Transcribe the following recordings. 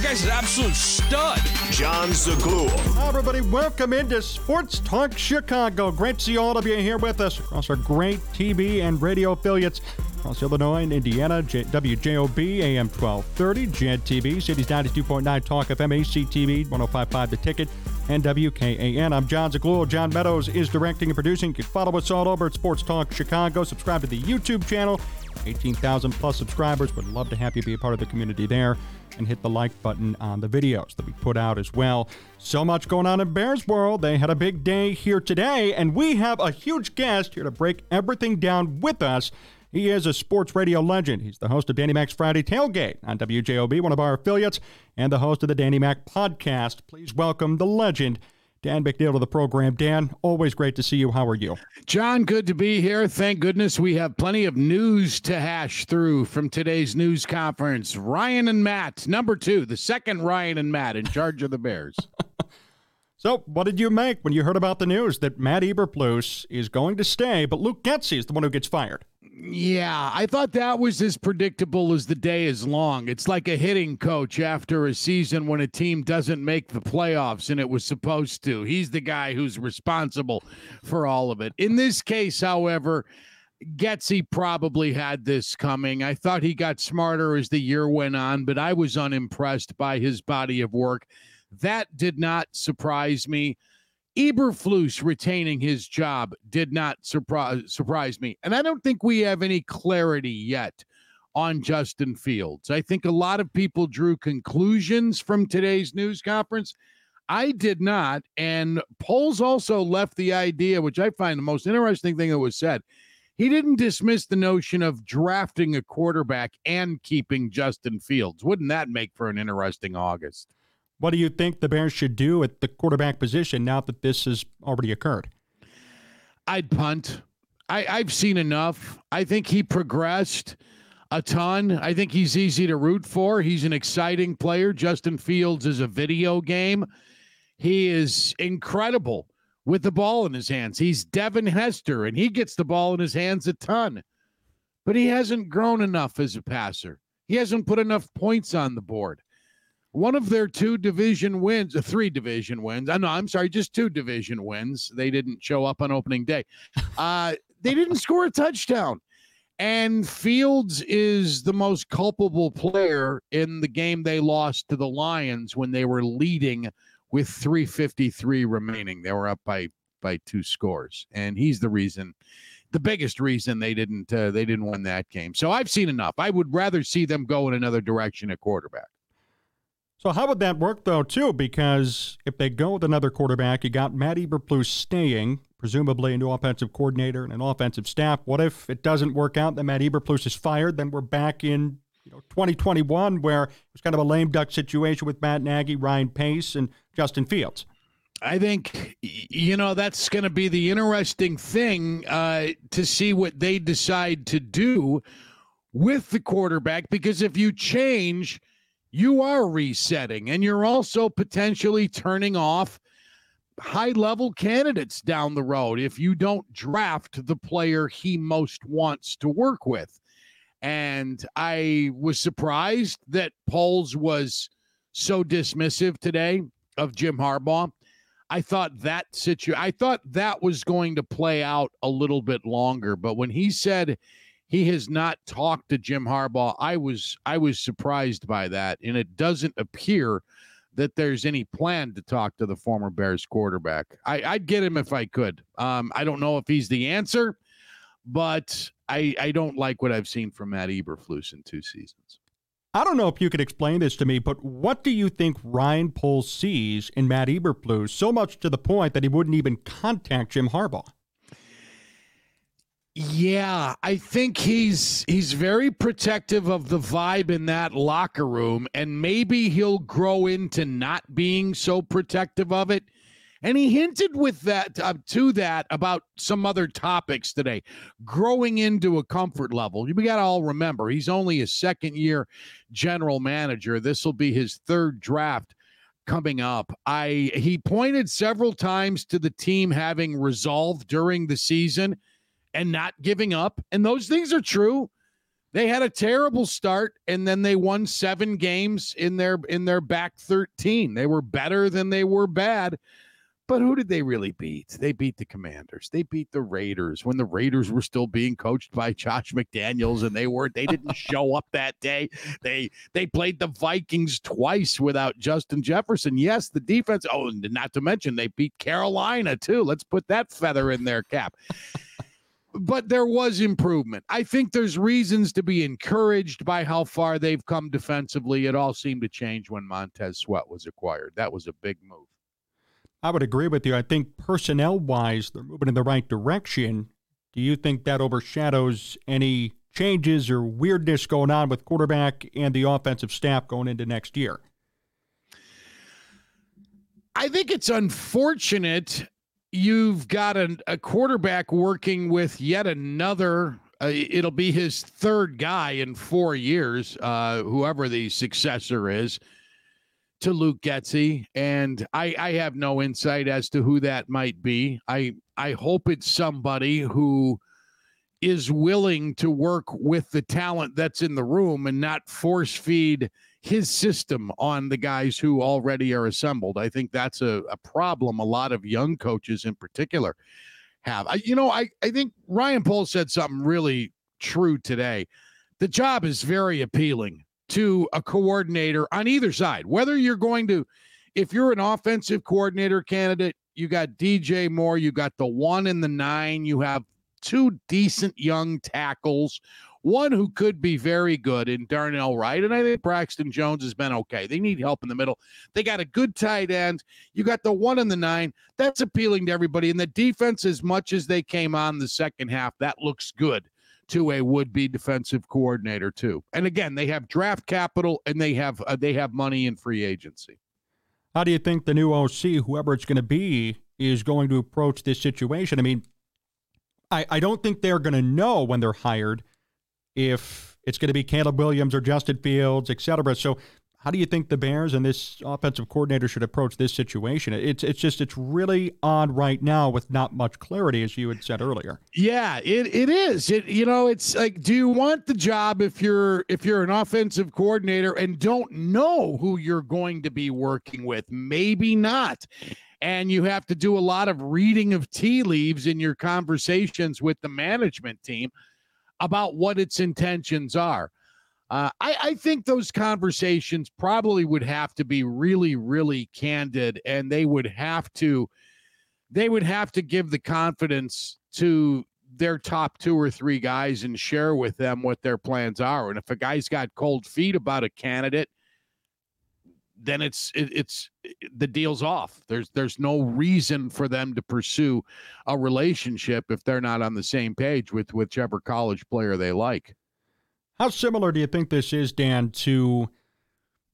The guy's an absolute stud. Jon Zaghloul. Hi, everybody, welcome into Sports Talk Chicago. Great to see all of you here with us across our great TV and radio affiliates across Illinois and Indiana. J- WJOB, AM 1230, JED TV, Cities 92.9 Talk FM, ACTV, 1055 The Ticket, and WKAN. I'm Jon Zaghloul. John Meadows is directing and producing. You can follow us all over at Sports Talk Chicago. Subscribe to the YouTube channel. 18,000 plus subscribers. Would love to have you be a part of the community there and hit the like button on the videos that we put out as well. So much going on in Bears World. They had a big day here today, and we have a huge guest here to break everything down with us. He is a sports radio legend. He's the host of Danny Mac's Friday Tailgate on WJOB, one of our affiliates, and the host of the Danny Mac podcast. Please welcome the legend, Dan McNeil, to the program. Dan, always great to see you. How are you? Jon, good to be here. Thank goodness we have plenty of news to hash through from today's news conference. Ryan and Matt, number two, the second Ryan and Matt in charge of the Bears. So, what did you make when you heard about the news that Matt Eberflus is going to stay, but Luke Getsy is the one who gets fired? Yeah, I thought that was as predictable as the day is long. It's like a hitting coach after a season when a team doesn't make the playoffs and it was supposed to. He's the guy who's responsible for all of it. In this case, however, Getsy probably had this coming. I thought he got smarter as the year went on, but I was unimpressed by his body of work. That did not surprise me. Eberflus retaining his job did not surprise surprise me, and I don't think we have any clarity yet on Justin Fields. I think a lot of people drew conclusions from today's news conference. I did not, and Poles also left the idea, which I find the most interesting thing that was said. He didn't dismiss the notion of drafting a quarterback and keeping Justin Fields. Wouldn't that make for an interesting August? What do you think the Bears should do at the quarterback position now that this has already occurred? I'd punt. I, I've seen enough. I think he progressed a ton. I think he's easy to root for. He's an exciting player. Justin Fields is a video game. He is incredible with the ball in his hands. He's Devin Hester, and he gets the ball in his hands a ton. But he hasn't grown enough as a passer. He hasn't put enough points on the board. One of their two division wins, uh, three division wins. I know, I'm sorry, just two division wins. They didn't show up on opening day. Uh, they didn't score a touchdown. And Fields is the most culpable player in the game they lost to the Lions when they were leading with 353 remaining. They were up by by two scores, and he's the reason, the biggest reason they didn't uh, they didn't win that game. So I've seen enough. I would rather see them go in another direction at quarterback. So how would that work though, too? Because if they go with another quarterback, you got Matt Eberflus staying, presumably a new offensive coordinator and an offensive staff. What if it doesn't work out? Then Matt Eberflus is fired. Then we're back in you know 2021, where it was kind of a lame duck situation with Matt Nagy, Ryan Pace, and Justin Fields. I think you know that's going to be the interesting thing uh, to see what they decide to do with the quarterback because if you change, you are resetting and you're also potentially turning off high level candidates down the road if you don't draft the player he most wants to work with. And I was surprised that Poles was so dismissive today of Jim Harbaugh. I thought that situ I thought that was going to play out a little bit longer, but when he said he has not talked to Jim Harbaugh, I was I was surprised by that, and it doesn't appear that there's any plan to talk to the former Bears quarterback. I, I'd get him if I could. Um, I don't know if he's the answer, but I I don't like what I've seen from Matt Eberflus in two seasons. I don't know if you could explain this to me, but what do you think Ryan Poles sees in Matt Eberflus so much to the point that he wouldn't even contact Jim Harbaugh? Yeah, I think he's he's very protective of the vibe in that locker room and maybe he'll grow into not being so protective of it. And he hinted with that uh, to that about some other topics today. Growing into a comfort level. We got to all remember he's only a second year general manager. This will be his third draft coming up. I he pointed several times to the team having resolved during the season and not giving up. And those things are true. They had a terrible start and then they won 7 games in their in their back 13. They were better than they were bad. But who did they really beat? They beat the Commanders. They beat the Raiders when the Raiders were still being coached by Josh McDaniels and they weren't they didn't show up that day. They they played the Vikings twice without Justin Jefferson. Yes, the defense, oh, and not to mention they beat Carolina too. Let's put that feather in their cap but there was improvement. I think there's reasons to be encouraged by how far they've come defensively. It all seemed to change when Montez Sweat was acquired. That was a big move. I would agree with you. I think personnel wise, they're moving in the right direction. Do you think that overshadows any changes or weirdness going on with quarterback and the offensive staff going into next year? I think it's unfortunate you've got a, a quarterback working with yet another uh, it'll be his third guy in four years, uh, whoever the successor is to Luke Getsy, And I, I have no insight as to who that might be. I I hope it's somebody who is willing to work with the talent that's in the room and not force feed his system on the guys who already are assembled. I think that's a, a problem a lot of young coaches in particular have. I, you know, I, I think Ryan Poles said something really true today. The job is very appealing to a coordinator on either side, whether you're going to, if you're an offensive coordinator candidate, you got DJ Moore, you got the one and the nine, you have two decent young tackles one who could be very good in Darnell Wright, and I think Braxton Jones has been okay. They need help in the middle. They got a good tight end. You got the one and the nine. That's appealing to everybody. And the defense, as much as they came on the second half, that looks good to a would-be defensive coordinator too. And again, they have draft capital and they have uh, they have money in free agency. How do you think the new OC, whoever it's going to be, is going to approach this situation? I mean, I, I don't think they're going to know when they're hired if it's going to be Caleb Williams or Justin Fields, et cetera. So how do you think the Bears and this offensive coordinator should approach this situation? It's it's just it's really odd right now with not much clarity, as you had said earlier. Yeah, it, it is. It you know, it's like, do you want the job if you're if you're an offensive coordinator and don't know who you're going to be working with? Maybe not. And you have to do a lot of reading of tea leaves in your conversations with the management team about what its intentions are. Uh, I, I, think those conversations probably would have to be really, really candid, and they would have to, they would have to give the confidence to their top two or three guys and share with them what their plans are. And if a guy's got cold feet about a candidate, then it's it, it's the deal's off. There's there's no reason for them to pursue a relationship if they're not on the same page with whichever college player they like. How similar do you think this is, Dan, to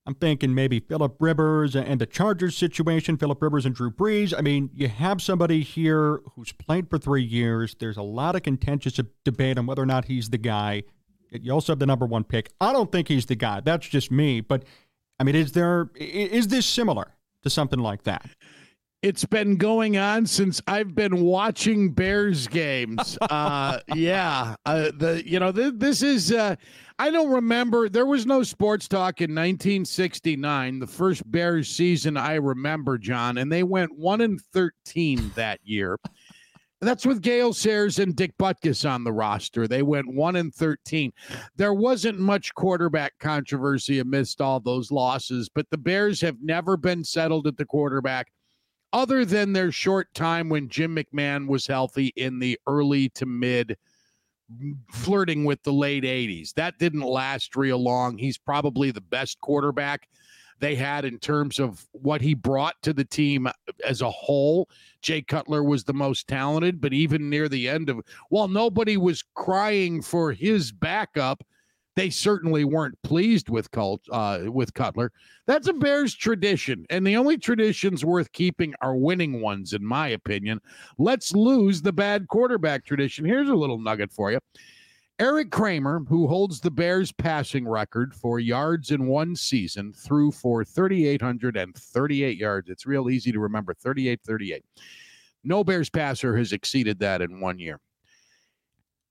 I'm thinking maybe Philip Rivers and the Chargers situation, Philip Rivers and Drew Brees. I mean, you have somebody here who's played for three years. There's a lot of contentious debate on whether or not he's the guy. You also have the number one pick. I don't think he's the guy. That's just me. But I mean, is there is this similar to something like that? It's been going on since I've been watching Bears games. uh, yeah, uh, the you know th- this is uh, I don't remember there was no sports talk in 1969, the first Bears season I remember, Jon, and they went one and 13 that year. That's with Gale Sayers and Dick Butkus on the roster. They went one and thirteen. There wasn't much quarterback controversy amidst all those losses, but the Bears have never been settled at the quarterback, other than their short time when Jim McMahon was healthy in the early to mid, flirting with the late '80s. That didn't last real long. He's probably the best quarterback they had in terms of what he brought to the team as a whole Jay Cutler was the most talented, but even near the end of while nobody was crying for his backup, they certainly weren't pleased with Cult uh, with Cutler. That's a Bears tradition, and the only traditions worth keeping are winning ones, in my opinion. Let's lose the bad quarterback tradition. Here's a little nugget for you. Erik Kramer, who holds the Bears passing record for yards in one season, threw for 3,838 yards. It's real easy to remember 38 38. No Bears passer has exceeded that in one year.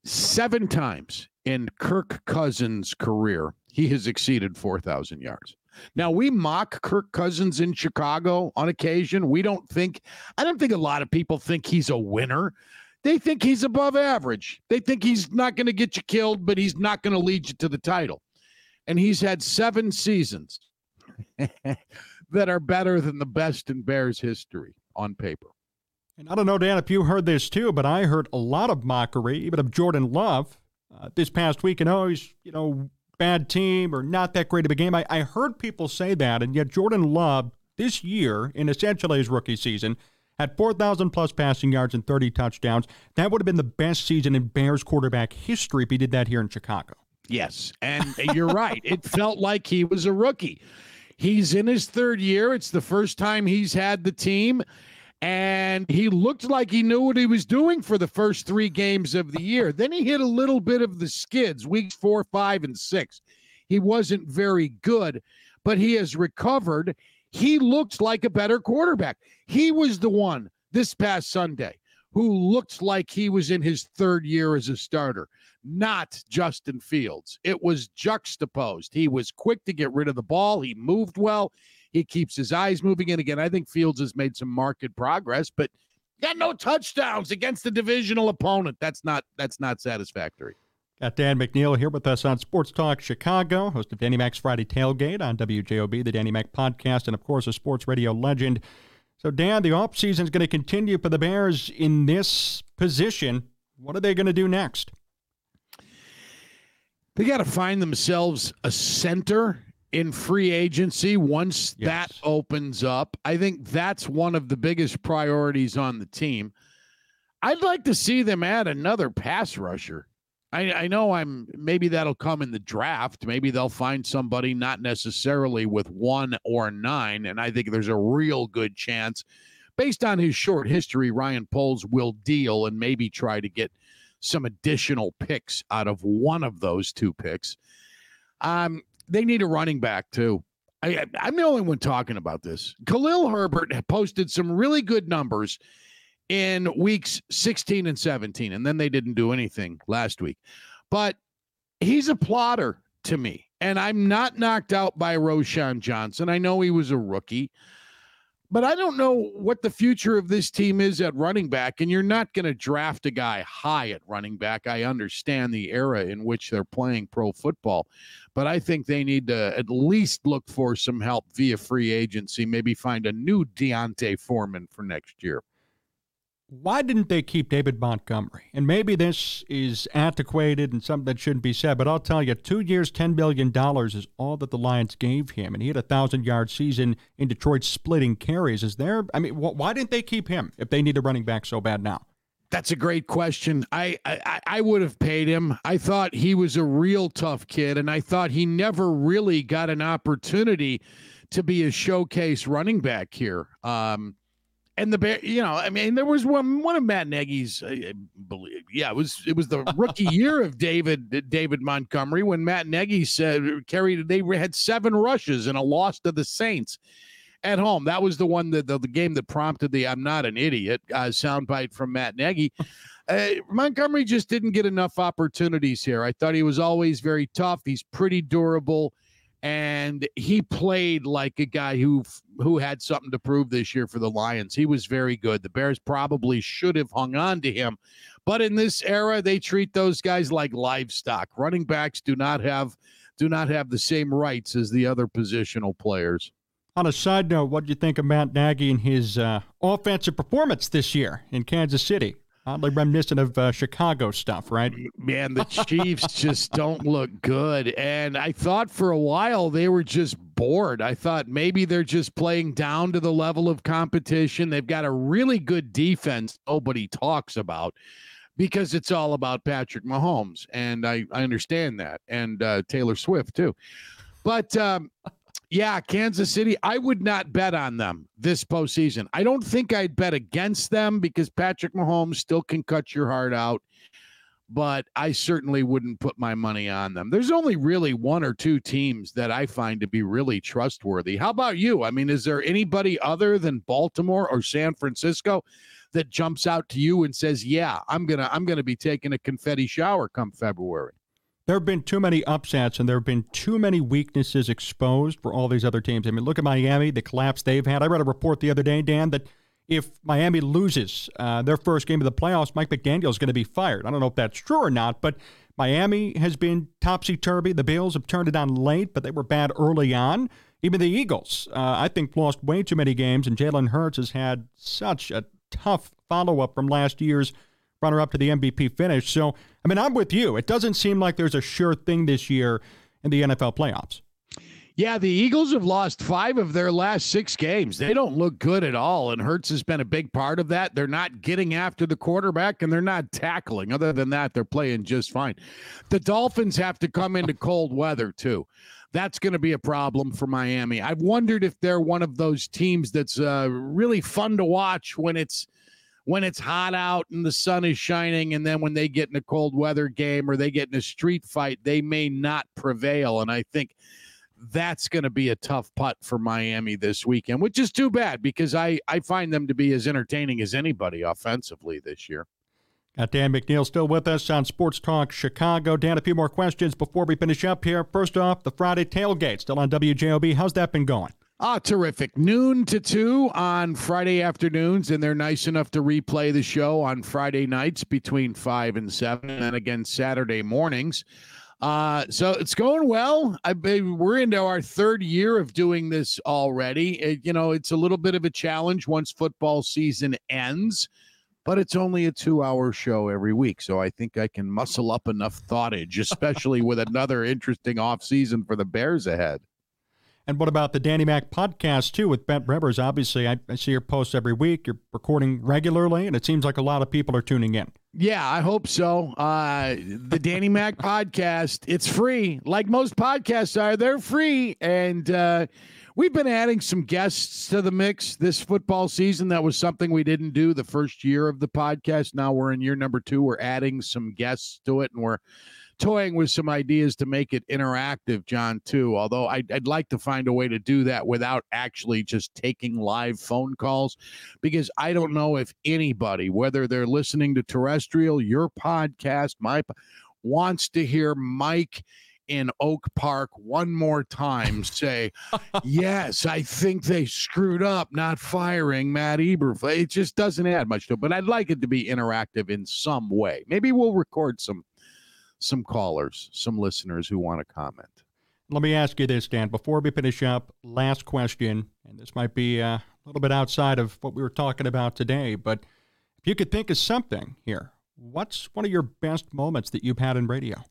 Seven times in Kirk Cousins' career, he has exceeded 4,000 yards. Now we mock Kirk Cousins in Chicago on occasion. We don't think I don't think a lot of people think he's a winner. They think he's above average. They think he's not going to get you killed, but he's not going to lead you to the title. And he's had 7 seasons that are better than the best in Bears history on paper. And I don't know, Dan, if you heard this too, but I heard a lot of mockery, even of Jordan Love uh, this past week. And oh, he's, you know, bad team or not that great of a game. I, I heard people say that, and yet Jordan Love this year, in essentially his rookie season, had 4,000 plus passing yards and 30 touchdowns. That would have been the best season in Bears quarterback history if he did that here in Chicago. Yes. And you're right. It felt like he was a rookie. He's in his third year. It's the first time he's had the team. And he looked like he knew what he was doing for the first three games of the year. Then he hit a little bit of the skids, weeks four, five, and six. He wasn't very good, but he has recovered. He looked like a better quarterback. He was the one this past Sunday who looked like he was in his third year as a starter, not Justin Fields. It was juxtaposed. He was quick to get rid of the ball, he moved well. He keeps his eyes moving. And again, I think Fields has made some marked progress, but got no touchdowns against the divisional opponent. That's not that's not satisfactory. Got Dan McNeil here with us on Sports Talk Chicago, host of Danny Mac's Friday Tailgate on WJOB, the Danny Mac podcast, and of course a sports radio legend. So, Dan, the offseason is going to continue for the Bears in this position. What are they going to do next? They got to find themselves a center in free agency once yes. that opens up. I think that's one of the biggest priorities on the team. I'd like to see them add another pass rusher. I, I, know I'm maybe that'll come in the draft. Maybe they'll find somebody not necessarily with one or nine. And I think there's a real good chance, based on his short history, Ryan Poles will deal and maybe try to get some additional picks out of one of those two picks. Um, they need a running back too. I, I'm the only one talking about this. Khalil Herbert posted some really good numbers in weeks 16 and 17, and then they didn't do anything last week. But he's a plotter to me, and I'm not knocked out by Roschon Johnson. I know he was a rookie. But I don't know what the future of this team is at running back, and you're not going to draft a guy high at running back. I understand the era in which they're playing pro football, but I think they need to at least look for some help via free agency, maybe find a new D'Onta Foreman for next year why didn't they keep David Montgomery? And maybe this is antiquated and something that shouldn't be said, but I'll tell you, two years, $10 million is all that the Lions gave him. And he had a 1,000 yard season in Detroit splitting carries. Is there, I mean, wh- why didn't they keep him if they need a running back so bad now? That's a great question. I, I I would have paid him. I thought he was a real tough kid, and I thought he never really got an opportunity to be a showcase running back here. Um, and the bear, you know, I mean, there was one one of Matt Nagy's, I believe, yeah, it was it was the rookie year of David David Montgomery when Matt Nagy said carried they had seven rushes and a loss to the Saints at home. That was the one that the, the game that prompted the "I'm not an idiot" uh, soundbite from Matt Nagy. Uh, Montgomery just didn't get enough opportunities here. I thought he was always very tough. He's pretty durable and he played like a guy who who had something to prove this year for the Lions. He was very good. The Bears probably should have hung on to him, but in this era, they treat those guys like livestock. Running backs do not have do not have the same rights as the other positional players. On a side note, what do you think of Matt Nagy and his uh, offensive performance this year in Kansas City? Oddly reminiscent of uh, Chicago stuff, right? Man, the Chiefs just don't look good. And I thought for a while they were just bored. I thought maybe they're just playing down to the level of competition. They've got a really good defense nobody talks about because it's all about Patrick Mahomes. And I, I understand that. And uh, Taylor Swift, too. But um, yeah, Kansas City, I would not bet on them this postseason. I don't think I'd bet against them because Patrick Mahomes still can cut your heart out but I certainly wouldn't put my money on them. There's only really one or two teams that I find to be really trustworthy. How about you? I mean, is there anybody other than Baltimore or San Francisco that jumps out to you and says, "Yeah, I'm going to I'm going to be taking a confetti shower come February?" There have been too many upsets and there have been too many weaknesses exposed for all these other teams. I mean, look at Miami, the collapse they've had. I read a report the other day, Dan, that if Miami loses uh, their first game of the playoffs, Mike McDaniel is going to be fired. I don't know if that's true or not, but Miami has been topsy turvy. The Bills have turned it on late, but they were bad early on. Even the Eagles, uh, I think, lost way too many games, and Jalen Hurts has had such a tough follow up from last year's runner up to the MVP finish. So, I mean, I'm with you. It doesn't seem like there's a sure thing this year in the NFL playoffs. Yeah, the Eagles have lost five of their last six games. They don't look good at all, and Hurts has been a big part of that. They're not getting after the quarterback, and they're not tackling. Other than that, they're playing just fine. The Dolphins have to come into cold weather too. That's going to be a problem for Miami. I've wondered if they're one of those teams that's uh, really fun to watch when it's when it's hot out and the sun is shining, and then when they get in a cold weather game or they get in a street fight, they may not prevail. And I think that's going to be a tough putt for Miami this weekend, which is too bad because I, I find them to be as entertaining as anybody offensively this year. Got Dan McNeil still with us on Sports Talk Chicago. Dan, a few more questions before we finish up here. First off, the Friday tailgate still on WJOB. How's that been going? Ah, terrific. Noon to two on Friday afternoons, and they're nice enough to replay the show on Friday nights between five and seven, and again Saturday mornings. Uh, so it's going well. I we're into our third year of doing this already. It, you know, it's a little bit of a challenge once football season ends, but it's only a two-hour show every week, so I think I can muscle up enough thoughtage, especially with another interesting off season for the Bears ahead. And what about the Danny Mac podcast too with Brent Rivers? Obviously, I, I, see your posts every week. You're recording regularly, and it seems like a lot of people are tuning in. Yeah, I hope so. Uh, the Danny Mac podcast, it's free. Like most podcasts are, they're free. And uh, we've been adding some guests to the mix this football season. That was something we didn't do the first year of the podcast. Now we're in year number two. We're adding some guests to it, and we're toying with some ideas to make it interactive, Jon, too. Although I'd, I'd, like to find a way to do that without actually just taking live phone calls, because I don't know if anybody, whether they're listening to terrestrial, your podcast, my wants to hear Mike in Oak Park one more time say, Yes, I think they screwed up not firing Matt Eberflus. It just doesn't add much to it, but I'd like it to be interactive in some way. Maybe we'll record some some callers, some listeners who want to comment. Let me ask you this, Dan, before we finish up. Last question, and this might be uh, a little bit outside of what we were talking about today, but if you could think of something here, what's one of your best moments that you've had in radio?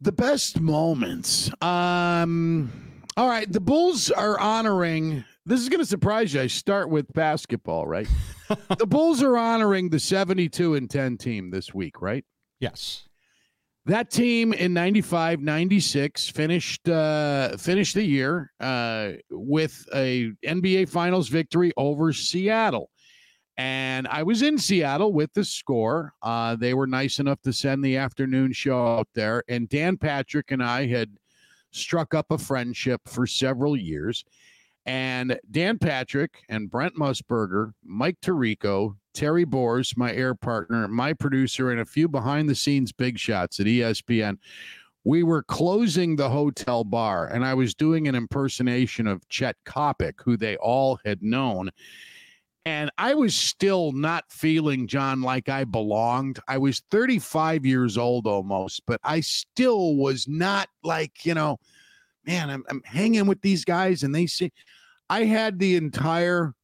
The best moments. Um, all right, the Bulls are honoring this is going to surprise you. I start with basketball, right? the Bulls are honoring the 72 and 10 team this week, right? Yes. That team in 95, 96 finished uh, finished the year uh, with a NBA Finals victory over Seattle. And I was in Seattle with the score. Uh, they were nice enough to send the afternoon show out there. And Dan Patrick and I had struck up a friendship for several years. And Dan Patrick and Brent Musburger, Mike Tirico, Terry Boers, my air partner, my producer, and a few behind the scenes big shots at ESPN. We were closing the hotel bar, and I was doing an impersonation of Chet Coppock, who they all had known. And I was still not feeling, Jon, like I belonged. I was 35 years old almost, but I still was not like, you know, man, I'm, I'm hanging with these guys and they see I had the entire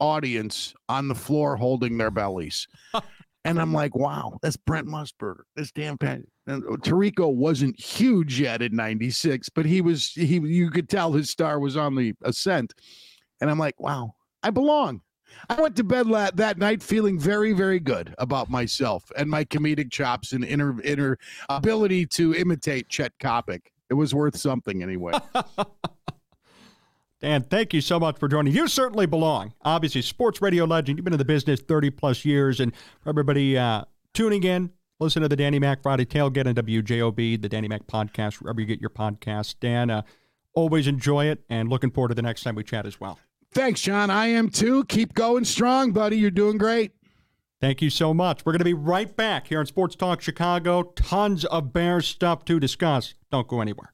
audience on the floor holding their bellies. and I'm like, wow, that's Brent Musburger. That's Dan Pat. And uh, Tirico wasn't huge yet in 96, but he was he you could tell his star was on the ascent. And I'm like, wow, I belong. I went to bed la- that night feeling very, very good about myself and my comedic chops and inner inner ability to imitate Chet Coppock. It was worth something anyway. Dan, thank you so much for joining. You certainly belong. Obviously, sports radio legend. You've been in the business 30 plus years. And for everybody uh, tuning in, listen to the Danny Mac Friday Tailgate on WJOB, the Danny Mac podcast, wherever you get your podcast. Dan, uh, always enjoy it and looking forward to the next time we chat as well. Thanks, Jon. I am too. Keep going strong, buddy. You're doing great. Thank you so much. We're going to be right back here on Sports Talk Chicago. Tons of Bears stuff to discuss. Don't go anywhere.